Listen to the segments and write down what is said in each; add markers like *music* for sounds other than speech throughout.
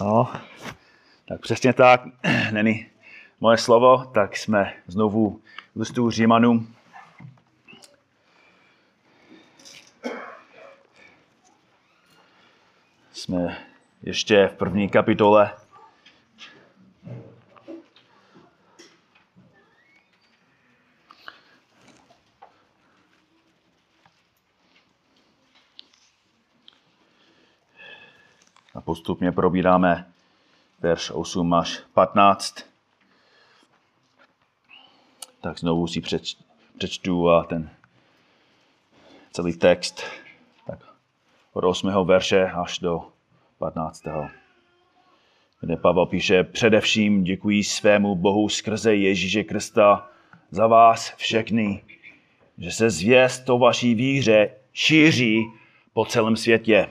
No, tak přesně tak, není moje slovo, tak jsme znovu v listu Římanům. Jsme ještě v první kapitole. Postupně probíráme verš 8 až 15. Tak znovu si přeč, přečtu a ten celý text tak od 8. verše až do 15. Kde Pavel píše, především děkuji svému Bohu skrze Ježíše Krista za vás všechny, že se zvěst o vaší víře šíří po celém světě.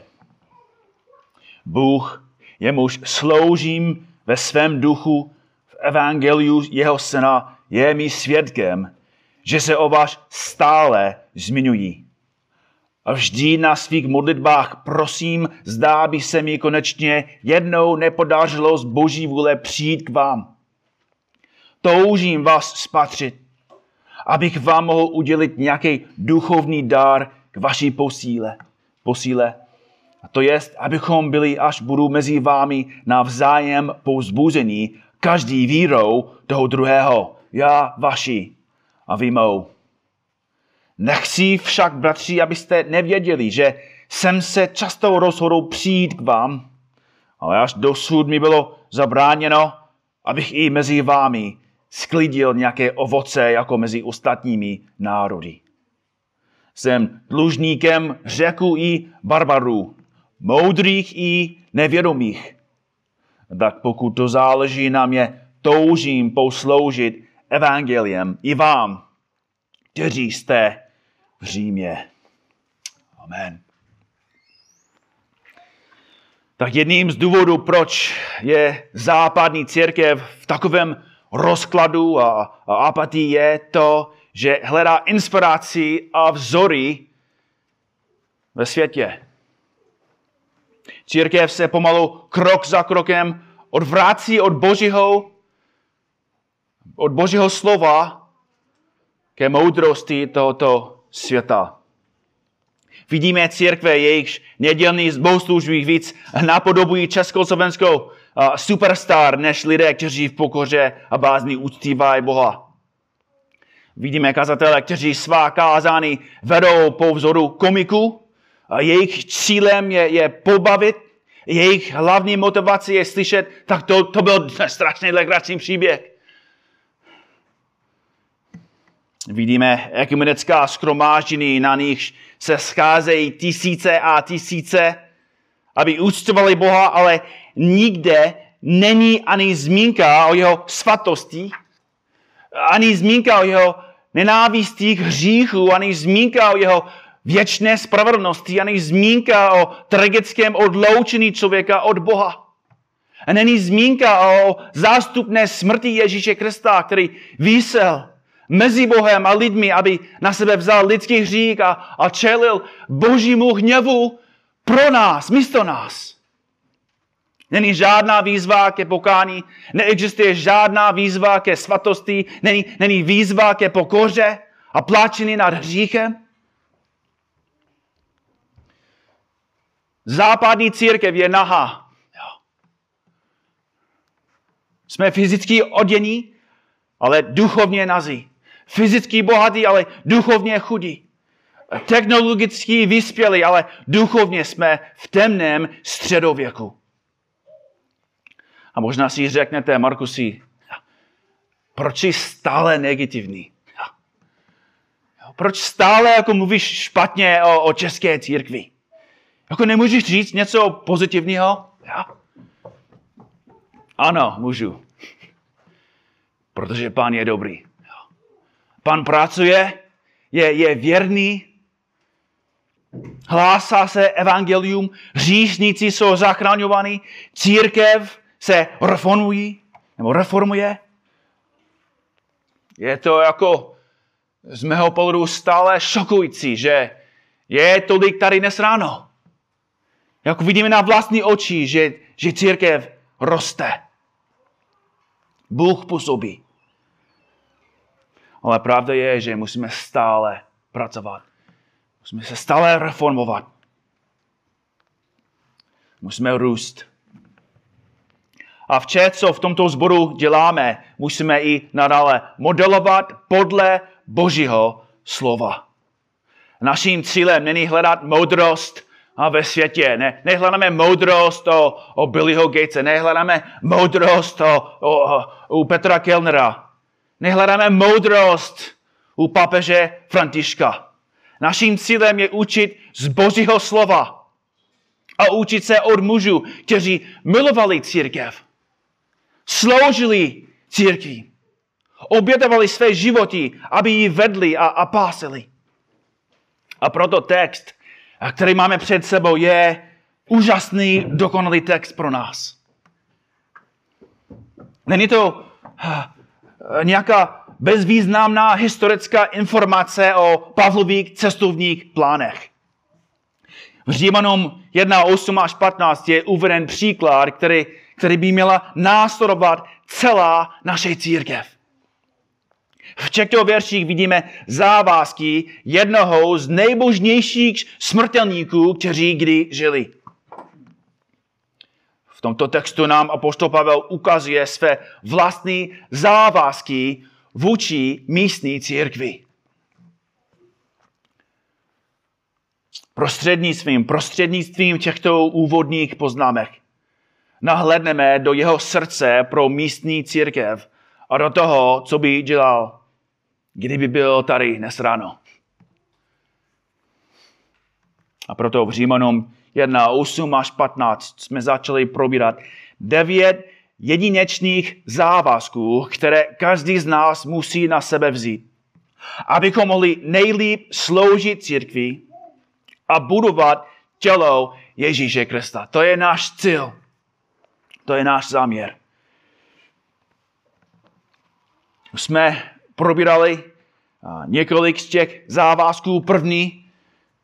Bůh, jemuž sloužím ve svém duchu v evangeliu jeho syna, je mi svědkem, že se o vás stále zmiňují. A vždy na svých modlitbách prosím, zdá by se mi konečně jednou nepodařilo z boží vůle přijít k vám. Toužím vás spatřit, abych vám mohl udělit nějaký duchovní dar k vaší posíle. posíle. A to jest, abychom byli, až budu mezi vámi navzájem pouzbuzení, každý vírou toho druhého. Já vaši a vy mou. Nechci však, bratři, abyste nevěděli, že jsem se často rozhodl přijít k vám, ale až dosud mi bylo zabráněno, abych i mezi vámi sklidil nějaké ovoce jako mezi ostatními národy. Jsem dlužníkem řeku i barbarů, moudrých i nevědomých. Tak pokud to záleží na mě, toužím posloužit evangeliem i vám, kteří jste v Římě. Amen. Tak jedním z důvodů, proč je západní církev v takovém rozkladu a, apatii, je to, že hledá inspiraci a vzory ve světě. Církev se pomalu krok za krokem odvrácí od božího, od božího slova ke moudrosti tohoto světa. Vidíme církve, jejichž nedělní bohoslužby víc napodobují československou superstar, než lidé, kteří v pokoře a bázni uctívají Boha. Vidíme kazatele, kteří svá kázání vedou po vzoru komiku, jejich cílem je, je pobavit, jejich hlavní motivací je slyšet, tak to, to byl strašný legrační příběh. Vidíme ekumenická skromáždění, na nich se scházejí tisíce a tisíce, aby úctovali Boha, ale nikde není ani zmínka o jeho svatosti, ani zmínka o jeho nenávistích hříchů, ani zmínka o jeho věčné spravedlnosti, ani zmínka o tragickém odloučení člověka od Boha. A není zmínka o zástupné smrti Ježíše Krista, který vysel mezi Bohem a lidmi, aby na sebe vzal lidský hřích a, a čelil božímu hněvu pro nás, místo nás. Není žádná výzva ke pokání, neexistuje žádná výzva ke svatosti, není, není výzva ke pokoře a pláčení nad hříchem. Západní církev je nahá. Jsme fyzicky odění, ale duchovně nazí. Fyzicky bohatý, ale duchovně chudí. Technologicky vyspělí, ale duchovně jsme v temném středověku. A možná si řeknete, Markusi, proč jsi stále negativní? Proč stále jako mluvíš špatně o, o české církvi? Jako nemůžeš říct něco pozitivního? Já? Ano, můžu. Protože pán je dobrý. Pan pracuje, je, je věrný, hlásá se evangelium, hříšníci jsou zachraňovaní, církev se reformují, nebo reformuje. Je to jako z mého pohledu stále šokující, že je tolik tady dnes ráno. Jak vidíme na vlastní oči, že, že církev roste. Bůh působí. Ale pravda je, že musíme stále pracovat. Musíme se stále reformovat. Musíme růst. A vše, co v tomto sboru děláme, musíme i nadále modelovat podle Božího slova. Naším cílem není hledat moudrost a ve světě. Ne, nehledáme moudrost o, o Billyho Gatese, nehledáme moudrost o, o, o, u Petra Kellnera. Nehledáme moudrost u papeže Františka. Naším cílem je učit z Božího slova a učit se od mužů, kteří milovali církev, sloužili církvi, obětovali své životy, aby ji vedli a, a pásili. A proto text, který máme před sebou, je úžasný, dokonalý text pro nás. Není to nějaká bezvýznamná historická informace o Pavlových cestovních plánech. V Římanům 1, 8 až 15 je uveden příklad, který, který by měla následovat celá naše církev. V těchto verších vidíme závazky jednoho z nejbožnějších smrtelníků, kteří kdy žili. V tomto textu nám apostol Pavel ukazuje své vlastní závazky vůči místní církvi. Prostřednictvím, prostřednictvím těchto úvodních poznámek nahledneme do jeho srdce pro místní církev a do toho, co by dělal kdyby byl tady dnes ráno. A proto v Římanům 1, 8 až 15 jsme začali probírat devět jedinečných závazků, které každý z nás musí na sebe vzít. Abychom mohli nejlíp sloužit církvi a budovat tělo Ježíše Krista. To je náš cíl. To je náš záměr. Jsme probírali několik z těch závazků. První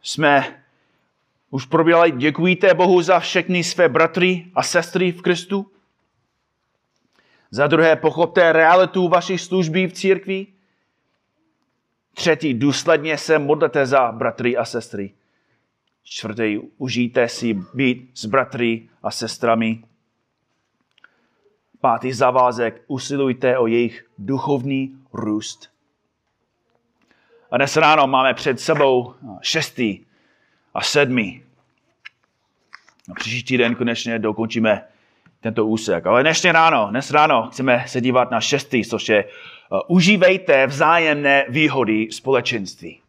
jsme už probírali, děkujte Bohu za všechny své bratry a sestry v Kristu. Za druhé, pochopte realitu vaší služby v církvi. Třetí, důsledně se modlete za bratry a sestry. Čtvrtý, užijte si být s bratry a sestrami. Pátý zavázek, usilujte o jejich duchovní růst. A dnes ráno máme před sebou šestý a sedmý. A příští týden konečně dokončíme tento úsek. Ale dnešně ráno, dnes ráno chceme se dívat na šestý, což je uh, užívejte vzájemné výhody společenství.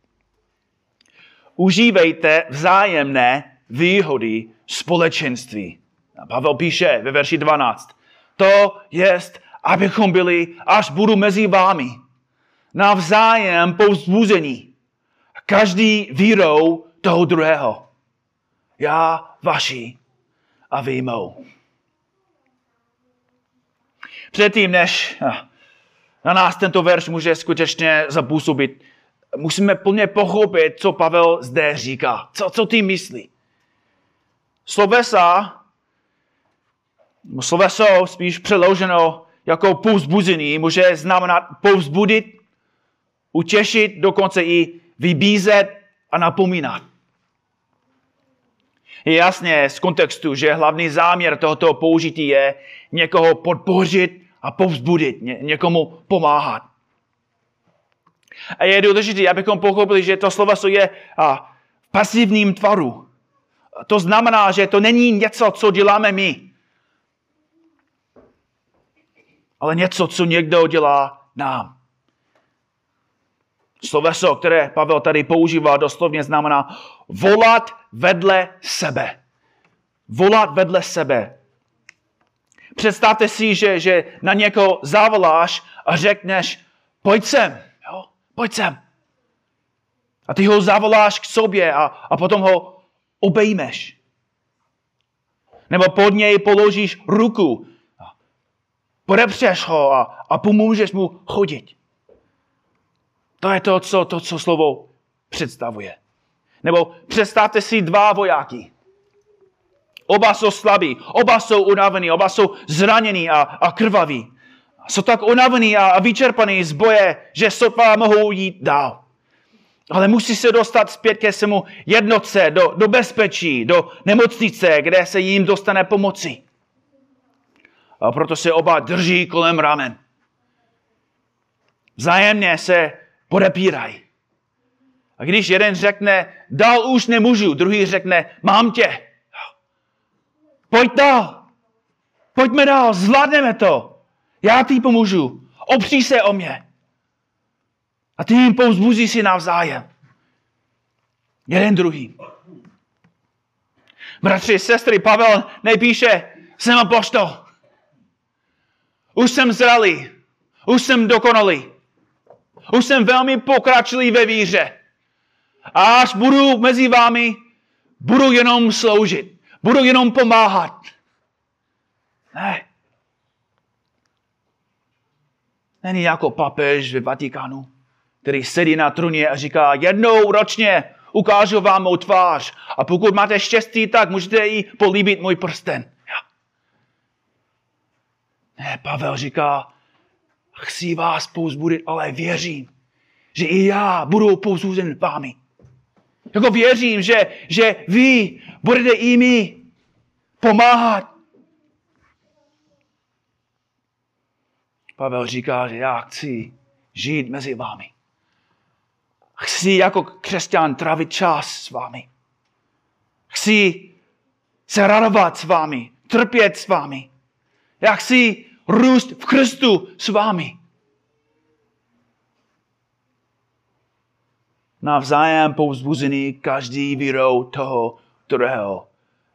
Užívejte vzájemné výhody společenství. A Pavel píše ve verši 12. To jest, abychom byli, až budu mezi vámi, navzájem povzbuzení. Každý vírou toho druhého. Já vaši a vy mou. Předtím, než na nás tento verš může skutečně zapůsobit, musíme plně pochopit, co Pavel zde říká. Co, co ty myslí? Slovesa, sloveso spíš přeloženo jako povzbuzení, může znamenat povzbudit, utěšit, dokonce i vybízet a napomínat. Je jasně z kontextu, že hlavní záměr tohoto použití je někoho podpořit a povzbudit, ně, někomu pomáhat. A je důležité, abychom pochopili, že to slovo je v pasivním tvaru. To znamená, že to není něco, co děláme my, ale něco, co někdo dělá nám. Sloveso, které Pavel tady používá, doslovně znamená volat vedle sebe. Volat vedle sebe. Představte si, že, že na někoho zavoláš a řekneš, pojď sem, jo? pojď sem. A ty ho zavoláš k sobě a, a potom ho obejmeš. Nebo pod něj položíš ruku, podepřeš ho a, a pomůžeš mu chodit. To je to, co, to, co slovo představuje. Nebo představte si dva vojáky. Oba jsou slabí, oba jsou unavení, oba jsou zranění a, a krvaví. Jsou tak unavení a, a vyčerpaní z boje, že sotva mohou jít dál. Ale musí se dostat zpět ke svému jednotce, do, do bezpečí, do nemocnice, kde se jim dostane pomoci. A proto se oba drží kolem ramen. Vzájemně se podepírají. A když jeden řekne, dál už nemůžu, druhý řekne, mám tě. Pojď dál. Pojďme dál, zvládneme to. Já ti pomůžu. Opří se o mě. A ty jim pouzbuzí si navzájem. Jeden druhý. Bratři, sestry, Pavel nejpíše, jsem apoštol. Už jsem zralý. Už jsem dokonalý. Už jsem velmi pokračilý ve víře. A až budu mezi vámi, budu jenom sloužit. Budu jenom pomáhat. Ne. Není jako papež ve Vatikánu, který sedí na truně a říká, jednou ročně ukážu vám mou tvář a pokud máte štěstí, tak můžete i políbit můj prsten. Ne, Pavel říká, chci vás pouzbudit, ale věřím, že i já budu pouzbuzen vámi. Jako věřím, že, že vy budete i mi pomáhat. Pavel říká, že já chci žít mezi vámi. Chci jako křesťan trávit čas s vámi. Chci se radovat s vámi, trpět s vámi. Já chci růst v Kristu s vámi. Navzájem povzbuzený každý vírou toho druhého.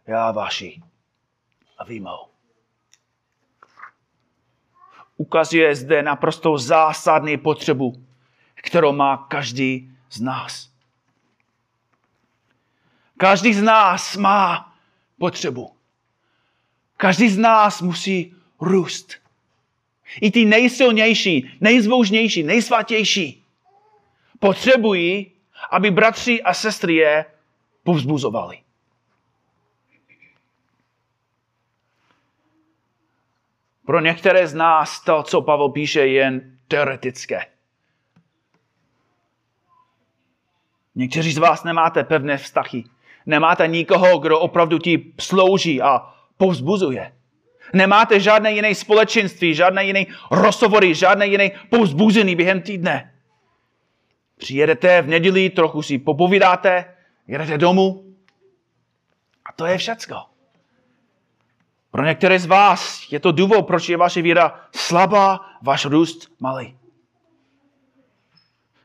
Já vaši a vy mou. Ukazuje zde naprosto zásadní potřebu, kterou má každý z nás. Každý z nás má potřebu. Každý z nás musí růst. I ty nejsilnější, nejzvoužnější, nejsvatější potřebují, aby bratři a sestry je povzbuzovali. Pro některé z nás to, co Pavel píše, je jen teoretické. Někteří z vás nemáte pevné vztahy. Nemáte nikoho, kdo opravdu ti slouží a povzbuzuje. Nemáte žádné jiné společenství, žádné jiné rozhovory, žádné jiné povzbuzení během týdne. Přijedete v neděli, trochu si popovídáte, jedete domů a to je všecko. Pro některé z vás je to důvod, proč je vaše víra slabá, váš růst malý.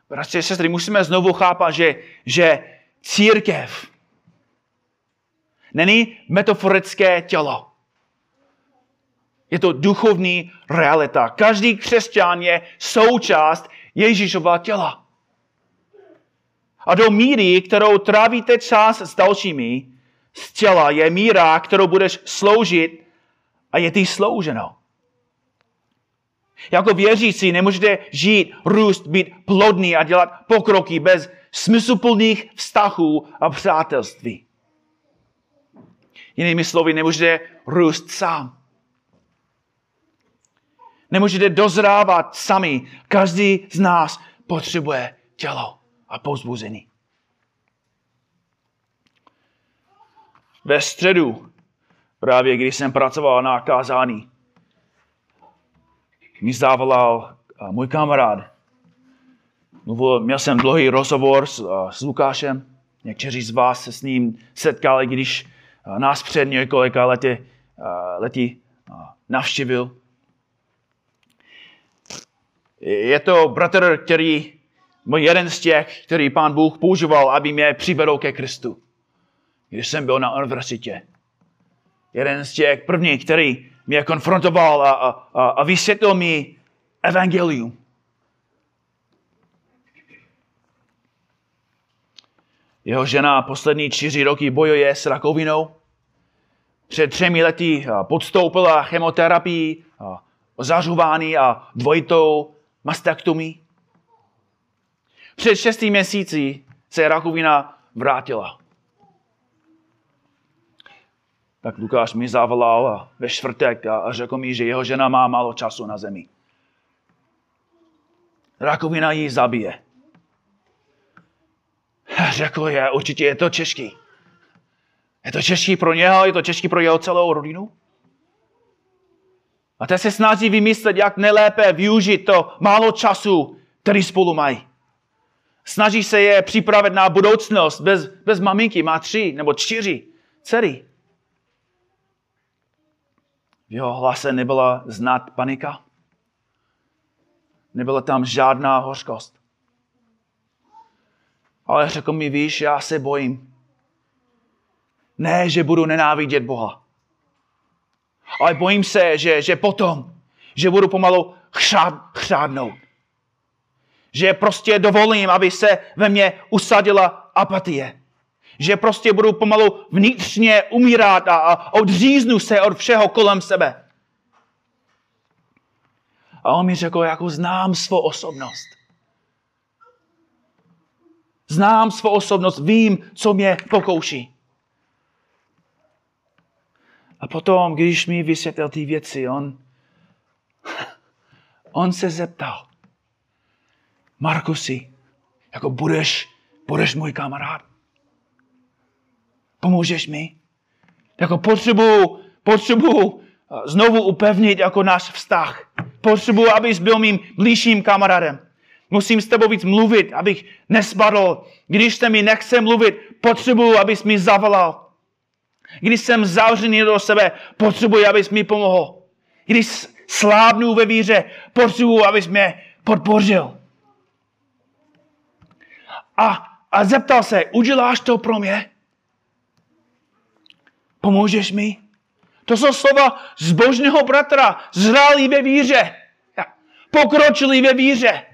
Bratři a sestry, musíme znovu chápat, že, že církev není metaforické tělo. Je to duchovní realita. Každý křesťan je součást Ježíšova těla. A do míry, kterou trávíte čas s dalšími, z těla je míra, kterou budeš sloužit a je ty slouženo. Jako věřící nemůžete žít, růst, být plodný a dělat pokroky bez smysluplných vztahů a přátelství. Jinými slovy, nemůžete růst sám. Nemůžete dozrávat sami. Každý z nás potřebuje tělo a pozbuzení. Ve středu, právě když jsem pracoval na kázání, mi zavolal můj kamarád. Měl jsem dlouhý rozhovor s, s Lukášem. Někteří z vás se s ním setkali, když nás před několika lety, lety navštívil. Je to bratr, který, jeden z těch, který pán Bůh používal, aby mě přivedl ke Kristu. Když jsem byl na univerzitě. Jeden z těch prvních, který mě konfrontoval a, a, a, a vysvětlil mi evangelium. Jeho žena poslední čtyři roky bojuje s rakovinou. Před třemi lety podstoupila chemoterapii, zařuvání a dvojitou mastektomii. Před šestý měsíci se rakovina vrátila. tak Lukáš mi zavolal a ve čtvrtek a, řekl mi, že jeho žena má málo času na zemi. Rakovina ji zabije. Řekl je, určitě je to těžký. Je to těžký pro něho, je to těžký pro jeho celou rodinu. A teď se snaží vymyslet, jak nejlépe využít to málo času, který spolu mají. Snaží se je připravit na budoucnost. Bez, bez maminky má tři nebo čtyři dcery. V jeho hlase nebyla znát panika. Nebyla tam žádná hořkost. Ale řekl mi, víš, já se bojím. Ne, že budu nenávidět Boha. Ale bojím se, že, že potom, že budu pomalu chřád, chřádnout. Že prostě dovolím, aby se ve mně usadila apatie. Že prostě budu pomalu vnitřně umírat a, a odříznu se od všeho kolem sebe. A on mi řekl, jako znám svou osobnost. Znám svou osobnost, vím, co mě pokouší. A potom, když mi vysvětlil ty věci, on, on se zeptal, Markusi, jako budeš, budeš můj kamarád. Pomůžeš mi? Jako potřebuju, potřebuju znovu upevnit jako náš vztah. Potřebuji, abys byl mým blížším kamarádem. Musím s tebou víc mluvit, abych nespadl. Když se mi nechce mluvit, potřebuji, abys mi zavolal. Když jsem zavřený do sebe, potřebuji, abys mi pomohl. Když slábnu ve víře, potřebuji, abys mě podpořil. A, a zeptal se, uděláš to pro mě? Pomůžeš mi? To jsou slova zbožného bratra, zralý ve víře, pokročilý ve víře.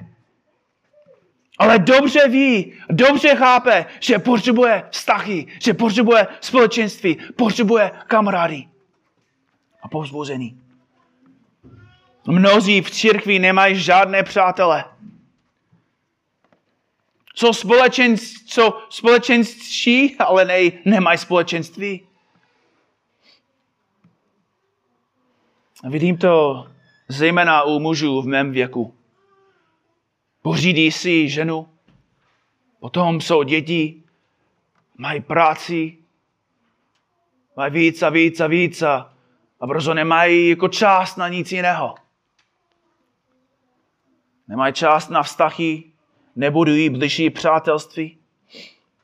Ale dobře ví, dobře chápe, že potřebuje vztahy, že potřebuje společenství, potřebuje kamarády a povzbuzení. Mnozí v církvi nemají žádné přátele. Jsou, společenství, jsou společenství, ale ne, nemají společenství. Vidím to zejména u mužů v mém věku. Pořídí si ženu, potom jsou děti, mají práci, mají víc a víc a víc a, a brzo nemají jako čas na nic jiného. Nemají čas na vztahy, nebudují blížší přátelství.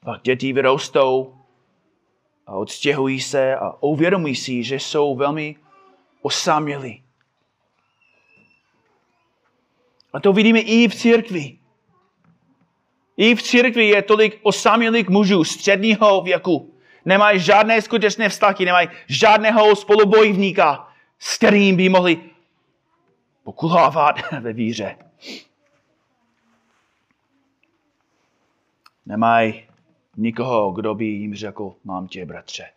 Pak děti vyrostou a odstěhují se a uvědomují si, že jsou velmi osamělí. A to vidíme i v církvi. I v církvi je tolik osamělých mužů středního věku. Nemají žádné skutečné vztahy, nemají žádného spolubojovníka, s kterým by mohli pokulhávat *laughs* ve víře. Nemají nikoho, kdo by jim řekl, mám tě, bratře.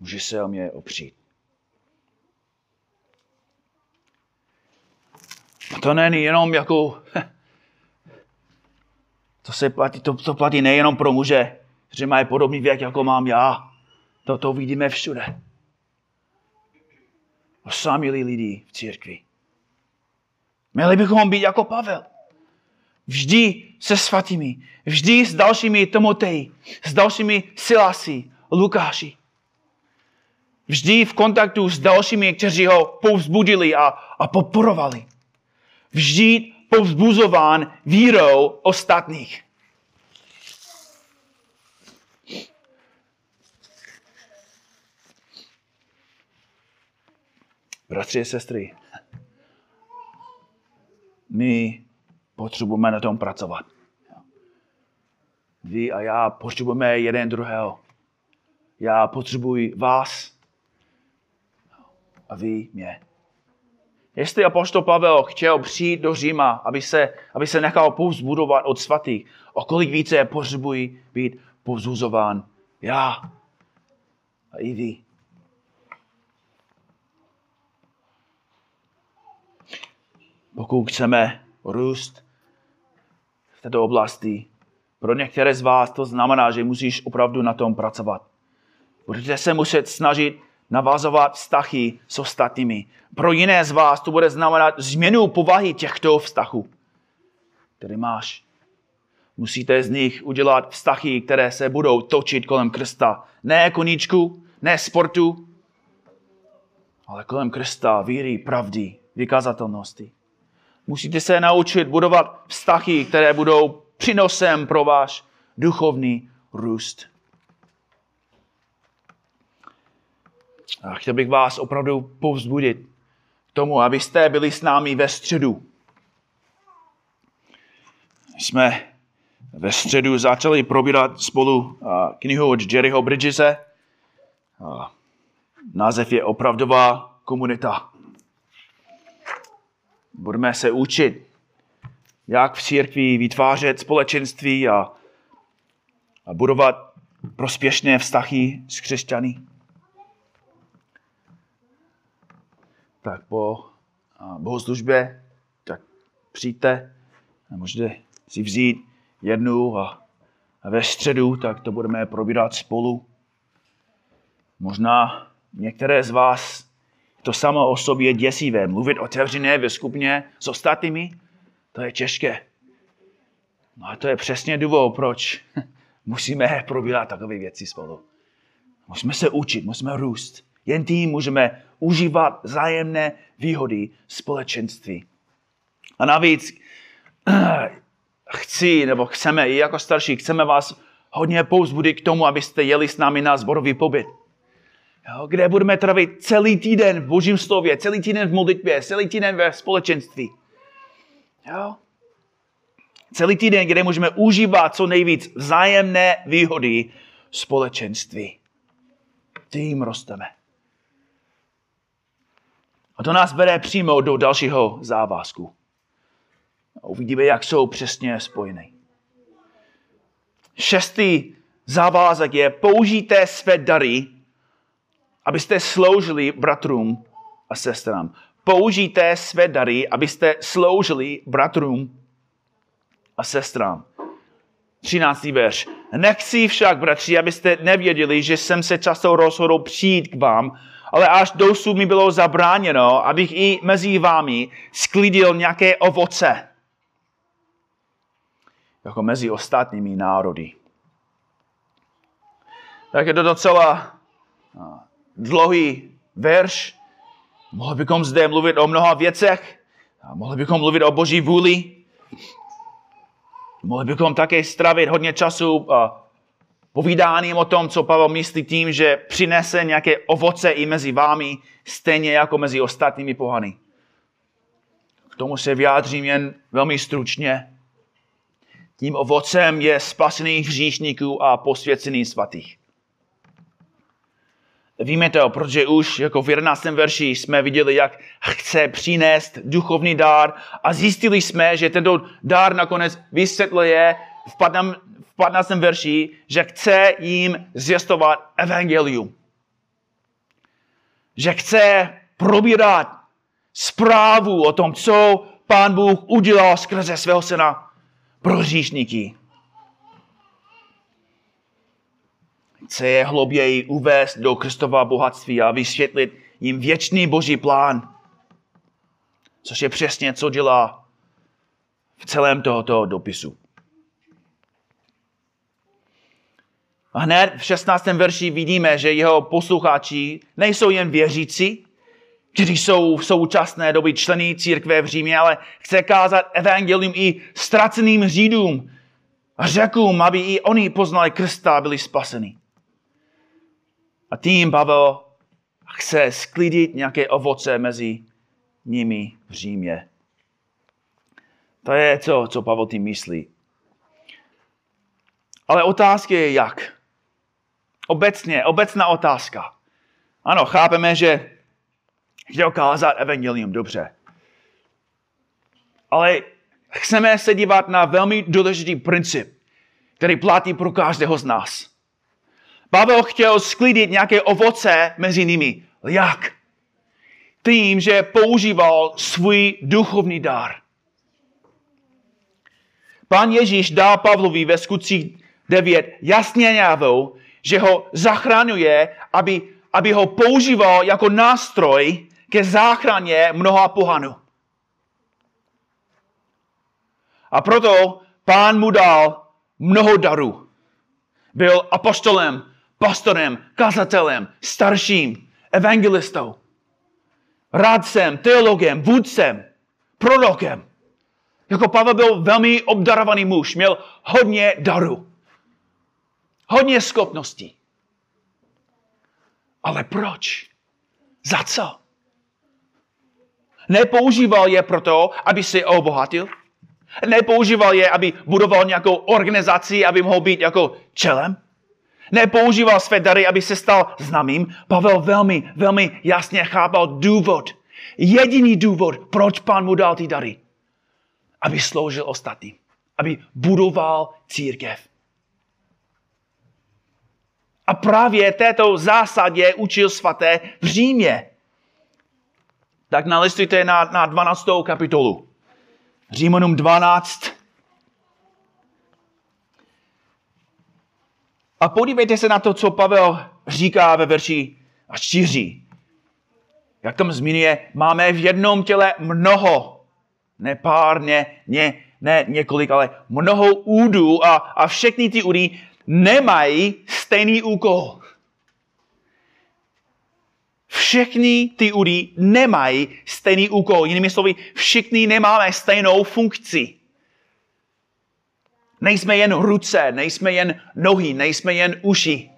Může se o mě opřít. To není jenom jako... *laughs* To, se platí, to, to platí nejenom pro muže, že mají podobný věk, jako mám já. To, to vidíme všude. Osamilí lidi v církvi. Měli bychom být jako Pavel. Vždy se svatými, vždy s dalšími Tomotej, s dalšími Silasy, Lukáši. Vždy v kontaktu s dalšími, kteří ho povzbudili a, a podporovali vždy povzbuzován vírou ostatních. Bratři a sestry, my potřebujeme na tom pracovat. Vy a já potřebujeme jeden druhého. Já potřebuji vás a vy mě. Jestli apoštol Pavel chtěl přijít do Říma, aby se, aby se nechal povzbudovat od svatých, o kolik více potřebují být povzbuzován já a i vy. Pokud chceme růst v této oblasti, pro některé z vás to znamená, že musíš opravdu na tom pracovat. Budete se muset snažit navazovat vztahy s ostatními. Pro jiné z vás to bude znamenat změnu povahy těchto vztahů, které máš. Musíte z nich udělat vztahy, které se budou točit kolem Krista. Ne koníčku, ne sportu, ale kolem Krista, víry, pravdy, vykazatelnosti. Musíte se naučit budovat vztahy, které budou přinosem pro váš duchovní růst. A chtěl bych vás opravdu povzbudit k tomu, abyste byli s námi ve středu. Jsme ve středu začali probírat spolu knihu od Jerryho Bridgese. Název je Opravdová komunita. Budeme se učit, jak v církvi vytvářet společenství a, a budovat prospěšné vztahy s křesťany. Tak po bohoslužbě tak přijďte můžete si vzít jednu a, ve středu, tak to budeme probírat spolu. Možná některé z vás to samo o sobě děsivé. Mluvit otevřené ve skupině s ostatními, to je těžké. No a to je přesně důvod, proč *laughs* musíme probírat takové věci spolu. Musíme se učit, musíme růst. Jen tím můžeme užívat zájemné výhody společenství. A navíc *clears throat* chci, nebo chceme, i jako starší, chceme vás hodně pouzbudit k tomu, abyste jeli s námi na zborový pobyt. Jo, kde budeme trávit celý týden v božím slově, celý týden v modlitbě, celý týden ve společenství. Jo? Celý týden, kde můžeme užívat co nejvíc vzájemné výhody společenství. Tím rosteme. A to nás vede přímo do dalšího závazku. A uvidíme, jak jsou přesně spojeny. Šestý závazek je použijte své dary, abyste sloužili bratrům a sestrám. Použijte své dary, abyste sloužili bratrům a sestrám. 13. verš. Nechci však, bratři, abyste nevěděli, že jsem se často rozhodl přijít k vám, ale až dosud mi bylo zabráněno, abych i mezi vámi sklidil nějaké ovoce jako mezi ostatními národy. Tak je to docela dlouhý verš. Mohli bychom zde mluvit o mnoha věcech. Mohli bychom mluvit o boží vůli. Mohli bychom také stravit hodně času povídáním o tom, co Pavel myslí tím, že přinese nějaké ovoce i mezi vámi, stejně jako mezi ostatními pohany. K tomu se vyjádřím jen velmi stručně. Tím ovocem je spasených hříšníků a posvěcených svatých. Víme to, protože už jako v 11. verši jsme viděli, jak chce přinést duchovní dár a zjistili jsme, že tento dár nakonec vysvětluje v 15. verši, že chce jim zjistovat evangelium. Že chce probírat zprávu o tom, co pán Bůh udělal skrze svého syna pro hříšníky. Chce je hlouběji uvést do Kristova bohatství a vysvětlit jim věčný boží plán. Což je přesně, co dělá v celém tohoto dopisu. Hned v 16. verši vidíme, že jeho posluchači nejsou jen věřící, kteří jsou v současné době členy církve v Římě, ale chce kázat evangelium i ztraceným řídům a řekům, aby i oni poznali Krista a byli spaseni. A tím Pavel chce sklidit nějaké ovoce mezi nimi v Římě. To je to, co Pavel tím myslí. Ale otázka je jak. Obecně, obecná otázka. Ano, chápeme, že chtěl kázat evangelium, dobře. Ale chceme se dívat na velmi důležitý princip, který platí pro každého z nás. Pavel chtěl sklidit nějaké ovoce mezi nimi. Jak? Tím, že používal svůj duchovní dar. Pán Ježíš dal Pavlovi ve skutcích 9 jasně najevo, že ho zachraňuje, aby, aby ho používal jako nástroj ke záchraně mnoha pohanů. A proto pán mu dal mnoho darů. Byl apostolem, pastorem, kazatelem, starším, evangelistou, rádcem, teologem, vůdcem, prorokem. Jako Pavel byl velmi obdarovaný muž, měl hodně darů, hodně schopností. Ale proč? Za co? Nepoužíval je proto, aby se obohatil? Nepoužíval je, aby budoval nějakou organizaci, aby mohl být jako čelem? Nepoužíval své dary, aby se stal známým. Pavel velmi, velmi jasně chápal důvod. Jediný důvod, proč pán mu dal ty dary. Aby sloužil ostatním. Aby budoval církev. A právě této zásadě učil svaté v Římě. Tak nalistujte na, na 12. kapitolu. Římanům 12. A podívejte se na to, co Pavel říká ve verši až 4. Jak tam zmiňuje, máme v jednom těle mnoho, ne pár, ne, ne, ne několik, ale mnoho údů a, a všechny ty údy nemají stejný úkol. Všechny ty údy nemají stejný úkol. Jinými slovy, všichni nemáme stejnou funkci. Nejsme jen ruce, nejsme jen nohy, nejsme jen uši.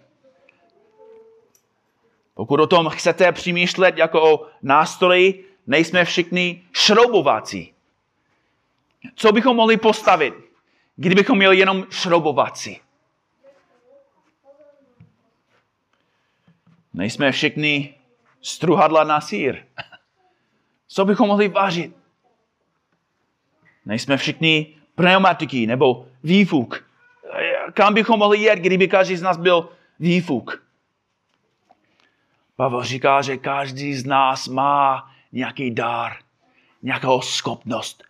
Pokud o tom chcete přemýšlet jako o nástroji, nejsme všichni šroubovací. Co bychom mohli postavit, kdybychom měli jenom šroubovací? Nejsme všichni struhadla na sír. Co bychom mohli vařit? Nejsme všichni pneumatiky nebo výfuk. Kam bychom mohli jet, kdyby každý z nás byl výfuk? Pavel říká, že každý z nás má nějaký dar, nějakou schopnost.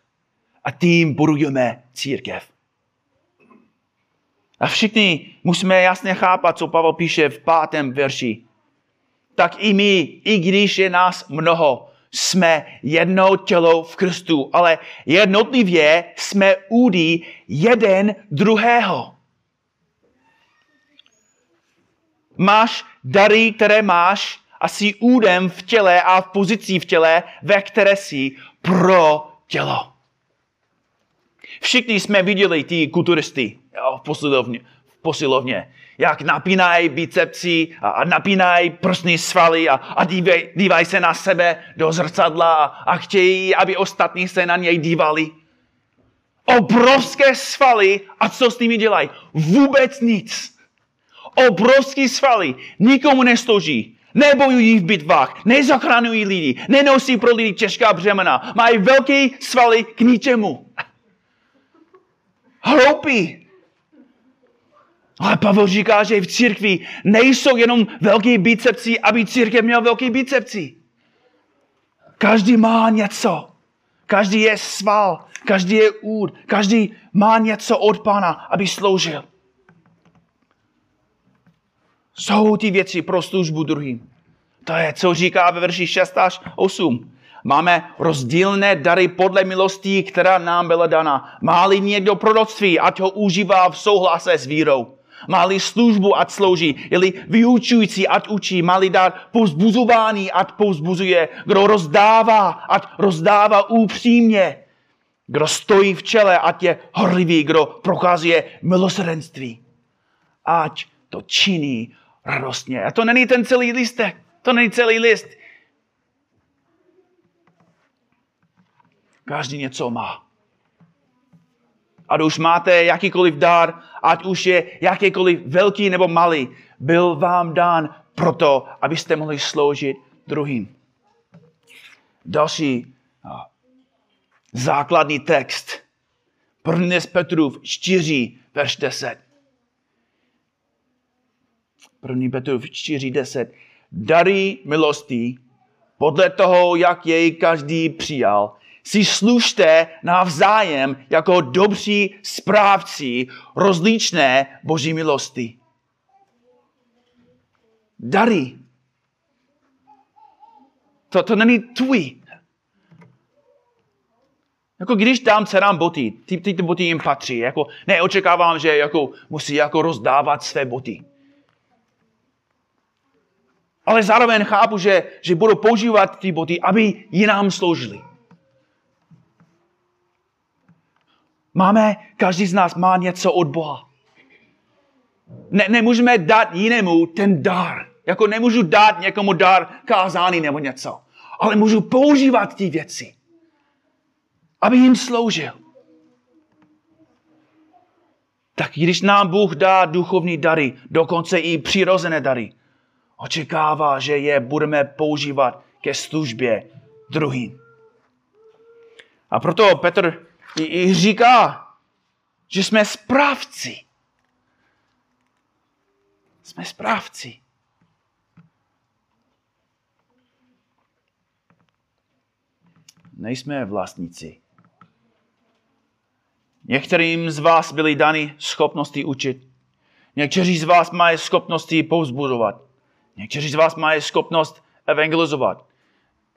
A tím budujeme církev. A všichni musíme jasně chápat, co Pavel píše v pátém verši. Tak i my, i když je nás mnoho, jsme jedno tělo v Kristu, ale jednotlivě jsme údy jeden druhého. Máš dary, které máš a jsi údem v těle a v pozici v těle, ve které jsi pro tělo. Všichni jsme viděli ty kulturisty jo, v, posilovně, v posilovně jak napínají bicepsy a, napínají prsní svaly a, a dívaj, dívaj se na sebe do zrcadla a, a chtějí, aby ostatní se na něj dívali. Obrovské svaly a co s nimi dělají? Vůbec nic. Obrovské svaly nikomu neslouží. Nebojují v bitvách, nezachraňují lidi, nenosí pro lidi těžká břemena, mají velké svaly k ničemu. Hloupí. Ale Pavel říká, že v církvi nejsou jenom velký bicepci, aby církev měl velký bicepci. Každý má něco. Každý je sval, každý je úd, každý má něco od Pána, aby sloužil. Jsou ty věci pro službu druhým. To je, co říká ve verši 6 až 8. Máme rozdílné dary podle milostí, která nám byla dana. Má-li někdo proroctví, ať ho užívá v souhlase s vírou. Má-li službu, ať slouží. Je-li vyučující, ať učí. Má-li dát povzbuzování, ať povzbuzuje. Kdo rozdává, ať rozdává upřímně. Kdo stojí v čele, ať je horlivý. Kdo prokazuje milosrdenství. Ať to činí radostně. A to není ten celý listek. To není celý list. Každý něco má. Ať už máte jakýkoliv dar, ať už je jakýkoliv velký nebo malý, byl vám dán proto, abyste mohli sloužit druhým. Další základní text. První z Petrův 4, verš 10. První Petrův 4, 10. Dary milosti podle toho, jak jej každý přijal, si služte navzájem jako dobří správci rozličné boží milosti. dary. To, to není tvůj. Jako když dám dcerám boty, ty, ty, ty boty jim patří. Jako, neočekávám, že jako, musí jako rozdávat své boty. Ale zároveň chápu, že, že budu používat ty boty, aby jinám sloužili. Máme, každý z nás má něco od Boha. Ne, nemůžeme dát jinému ten dar. Jako nemůžu dát někomu dar kázání nebo něco. Ale můžu používat ty věci, aby jim sloužil. Tak když nám Bůh dá duchovní dary, dokonce i přirozené dary, očekává, že je budeme používat ke službě druhým. A proto Petr i, říká, že jsme správci. Jsme správci. Nejsme vlastníci. Některým z vás byly dany schopnosti učit. Někteří z vás mají schopnosti povzbudovat. Někteří z vás mají schopnost evangelizovat.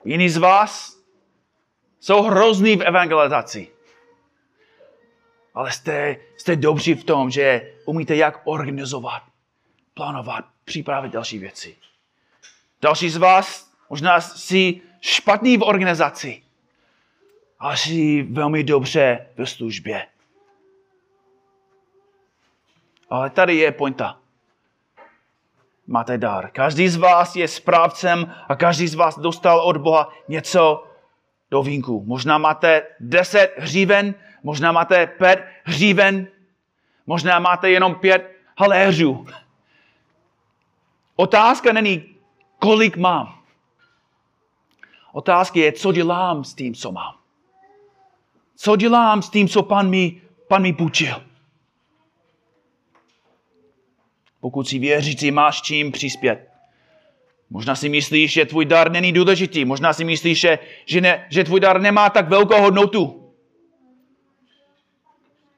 Jiní z vás jsou hrozný v evangelizaci. Ale jste, jste dobří v tom, že umíte jak organizovat, plánovat, připravit další věci. Další z vás možná si špatný v organizaci, ale si velmi dobře ve službě. Ale tady je pointa máte dar. Každý z vás je správcem a každý z vás dostal od Boha něco do vínku. Možná máte 10 hříven, možná máte 5 hříven, možná máte jenom 5 haléřů. Otázka není, kolik mám. Otázka je, co dělám s tím, co mám. Co dělám s tím, co pan mi, pan mi půjčil. pokud si věřící máš čím přispět. Možná si myslíš, že tvůj dar není důležitý. Možná si myslíš, že, že, ne, že tvůj dar nemá tak velkou hodnotu.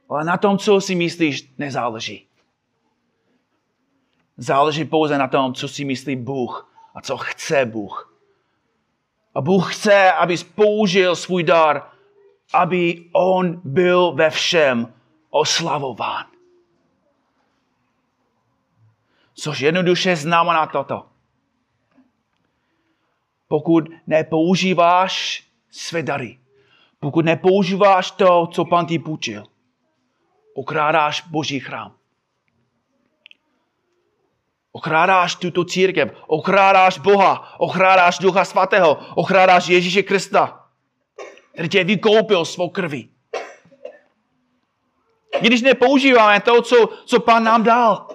Ale na tom, co si myslíš, nezáleží. Záleží pouze na tom, co si myslí Bůh a co chce Bůh. A Bůh chce, abys použil svůj dar, aby On byl ve všem oslavován. Což jednoduše znamená toto. Pokud nepoužíváš své dary, pokud nepoužíváš to, co pan ti půjčil, okrádáš Boží chrám. Okrádáš tuto církev, okrádáš Boha, okrádáš Ducha Svatého, okrádáš Ježíše Krista, který tě vykoupil svou krví. Když nepoužíváme to, co, co Pán nám dal,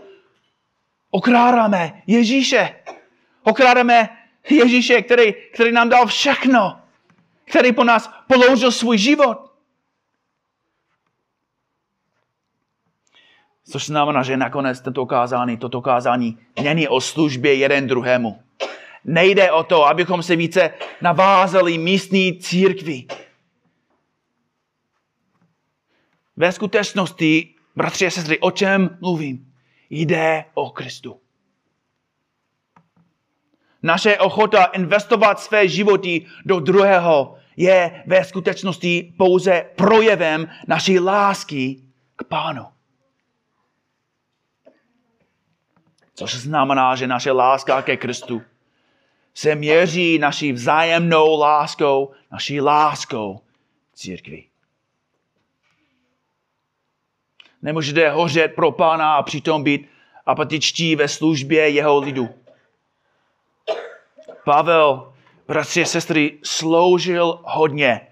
Okrádáme Ježíše. Okrádáme Ježíše, který, který nám dal všechno. Který po nás položil svůj život. Což znamená, že nakonec toto kázání, toto kázání není o službě jeden druhému. Nejde o to, abychom se více navázali místní církvi. Ve skutečnosti, bratři a sestry, o čem mluvím? Jde o Kristu. Naše ochota investovat své životy do druhého je ve skutečnosti pouze projevem naší lásky k Pánu. Což znamená, že naše láska ke Kristu se měří naší vzájemnou láskou, naší láskou církvi. Nemůžete hořet pro pána a přitom být apatičtí ve službě jeho lidu. Pavel, bratři a sestry, sloužil hodně,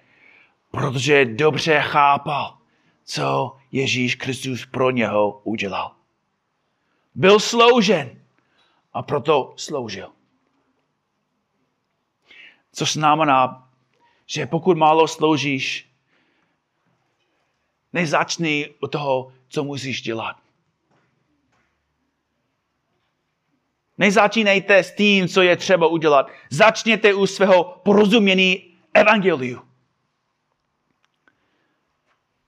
protože dobře chápal, co Ježíš Kristus pro něho udělal. Byl sloužen a proto sloužil. Co znamená, že pokud málo sloužíš, nezačni u toho co musíš dělat. Nezačínejte s tím, co je třeba udělat. Začněte u svého porozumění evangeliu.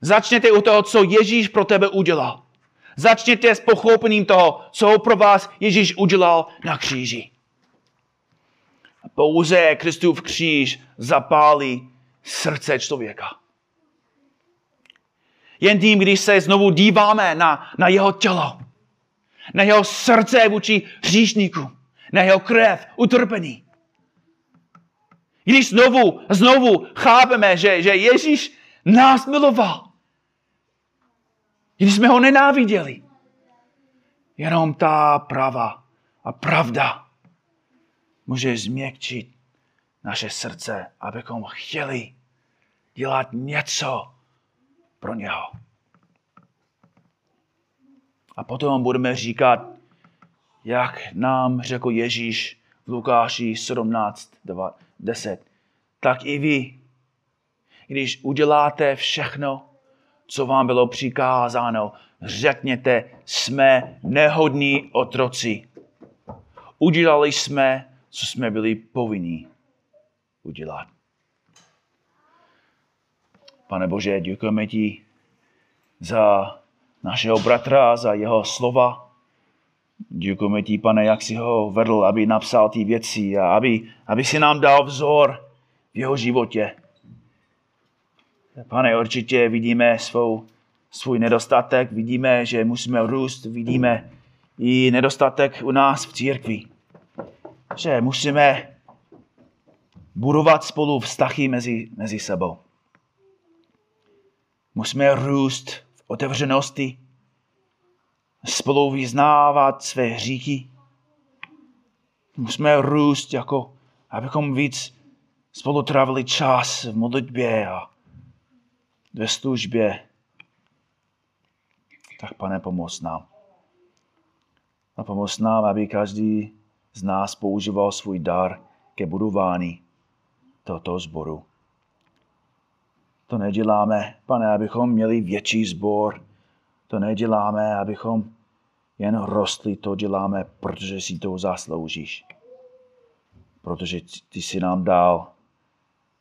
Začněte u toho, co Ježíš pro tebe udělal. Začněte s pochopením toho, co pro vás Ježíš udělal na kříži. Pouze Kristův kříž zapálí srdce člověka. Jen tím, když se znovu díváme na, na jeho tělo, na jeho srdce vůči hříšníku, na jeho krev, utrpení. Když znovu, znovu chápeme, že, že Ježíš nás miloval, když jsme ho nenáviděli, jenom ta prava a pravda může změkčit naše srdce, abychom chtěli dělat něco pro něho. A potom budeme říkat, jak nám řekl Ježíš v Lukáši 17, 10. Tak i vy, když uděláte všechno, co vám bylo přikázáno, řekněte, jsme nehodní otroci. Udělali jsme, co jsme byli povinni udělat. Pane Bože, děkujeme ti za našeho bratra, za jeho slova. Děkujeme ti, pane, jak jsi ho vedl, aby napsal ty věci a aby, aby si nám dal vzor v jeho životě. Pane, určitě vidíme svou, svůj nedostatek, vidíme, že musíme růst, vidíme i nedostatek u nás v církvi. Že musíme budovat spolu vztahy mezi, mezi sebou. Musíme růst otevřenosti, spolu vyznávat své hříchy. Musíme růst, jako abychom víc spolu trávili čas v modlitbě a ve službě. Tak pane, pomoz nám. A pomoz nám, aby každý z nás používal svůj dar ke budování tohoto sboru. To neděláme, pane, abychom měli větší sbor. To neděláme, abychom jen rostli. To děláme, protože si to zasloužíš. Protože ty si nám dal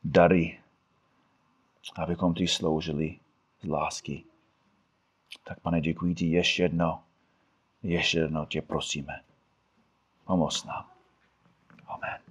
dary, abychom ty sloužili z lásky. Tak pane, děkuji ti ještě jedno. Ještě jedno tě prosíme. Pomoz nám. Amen.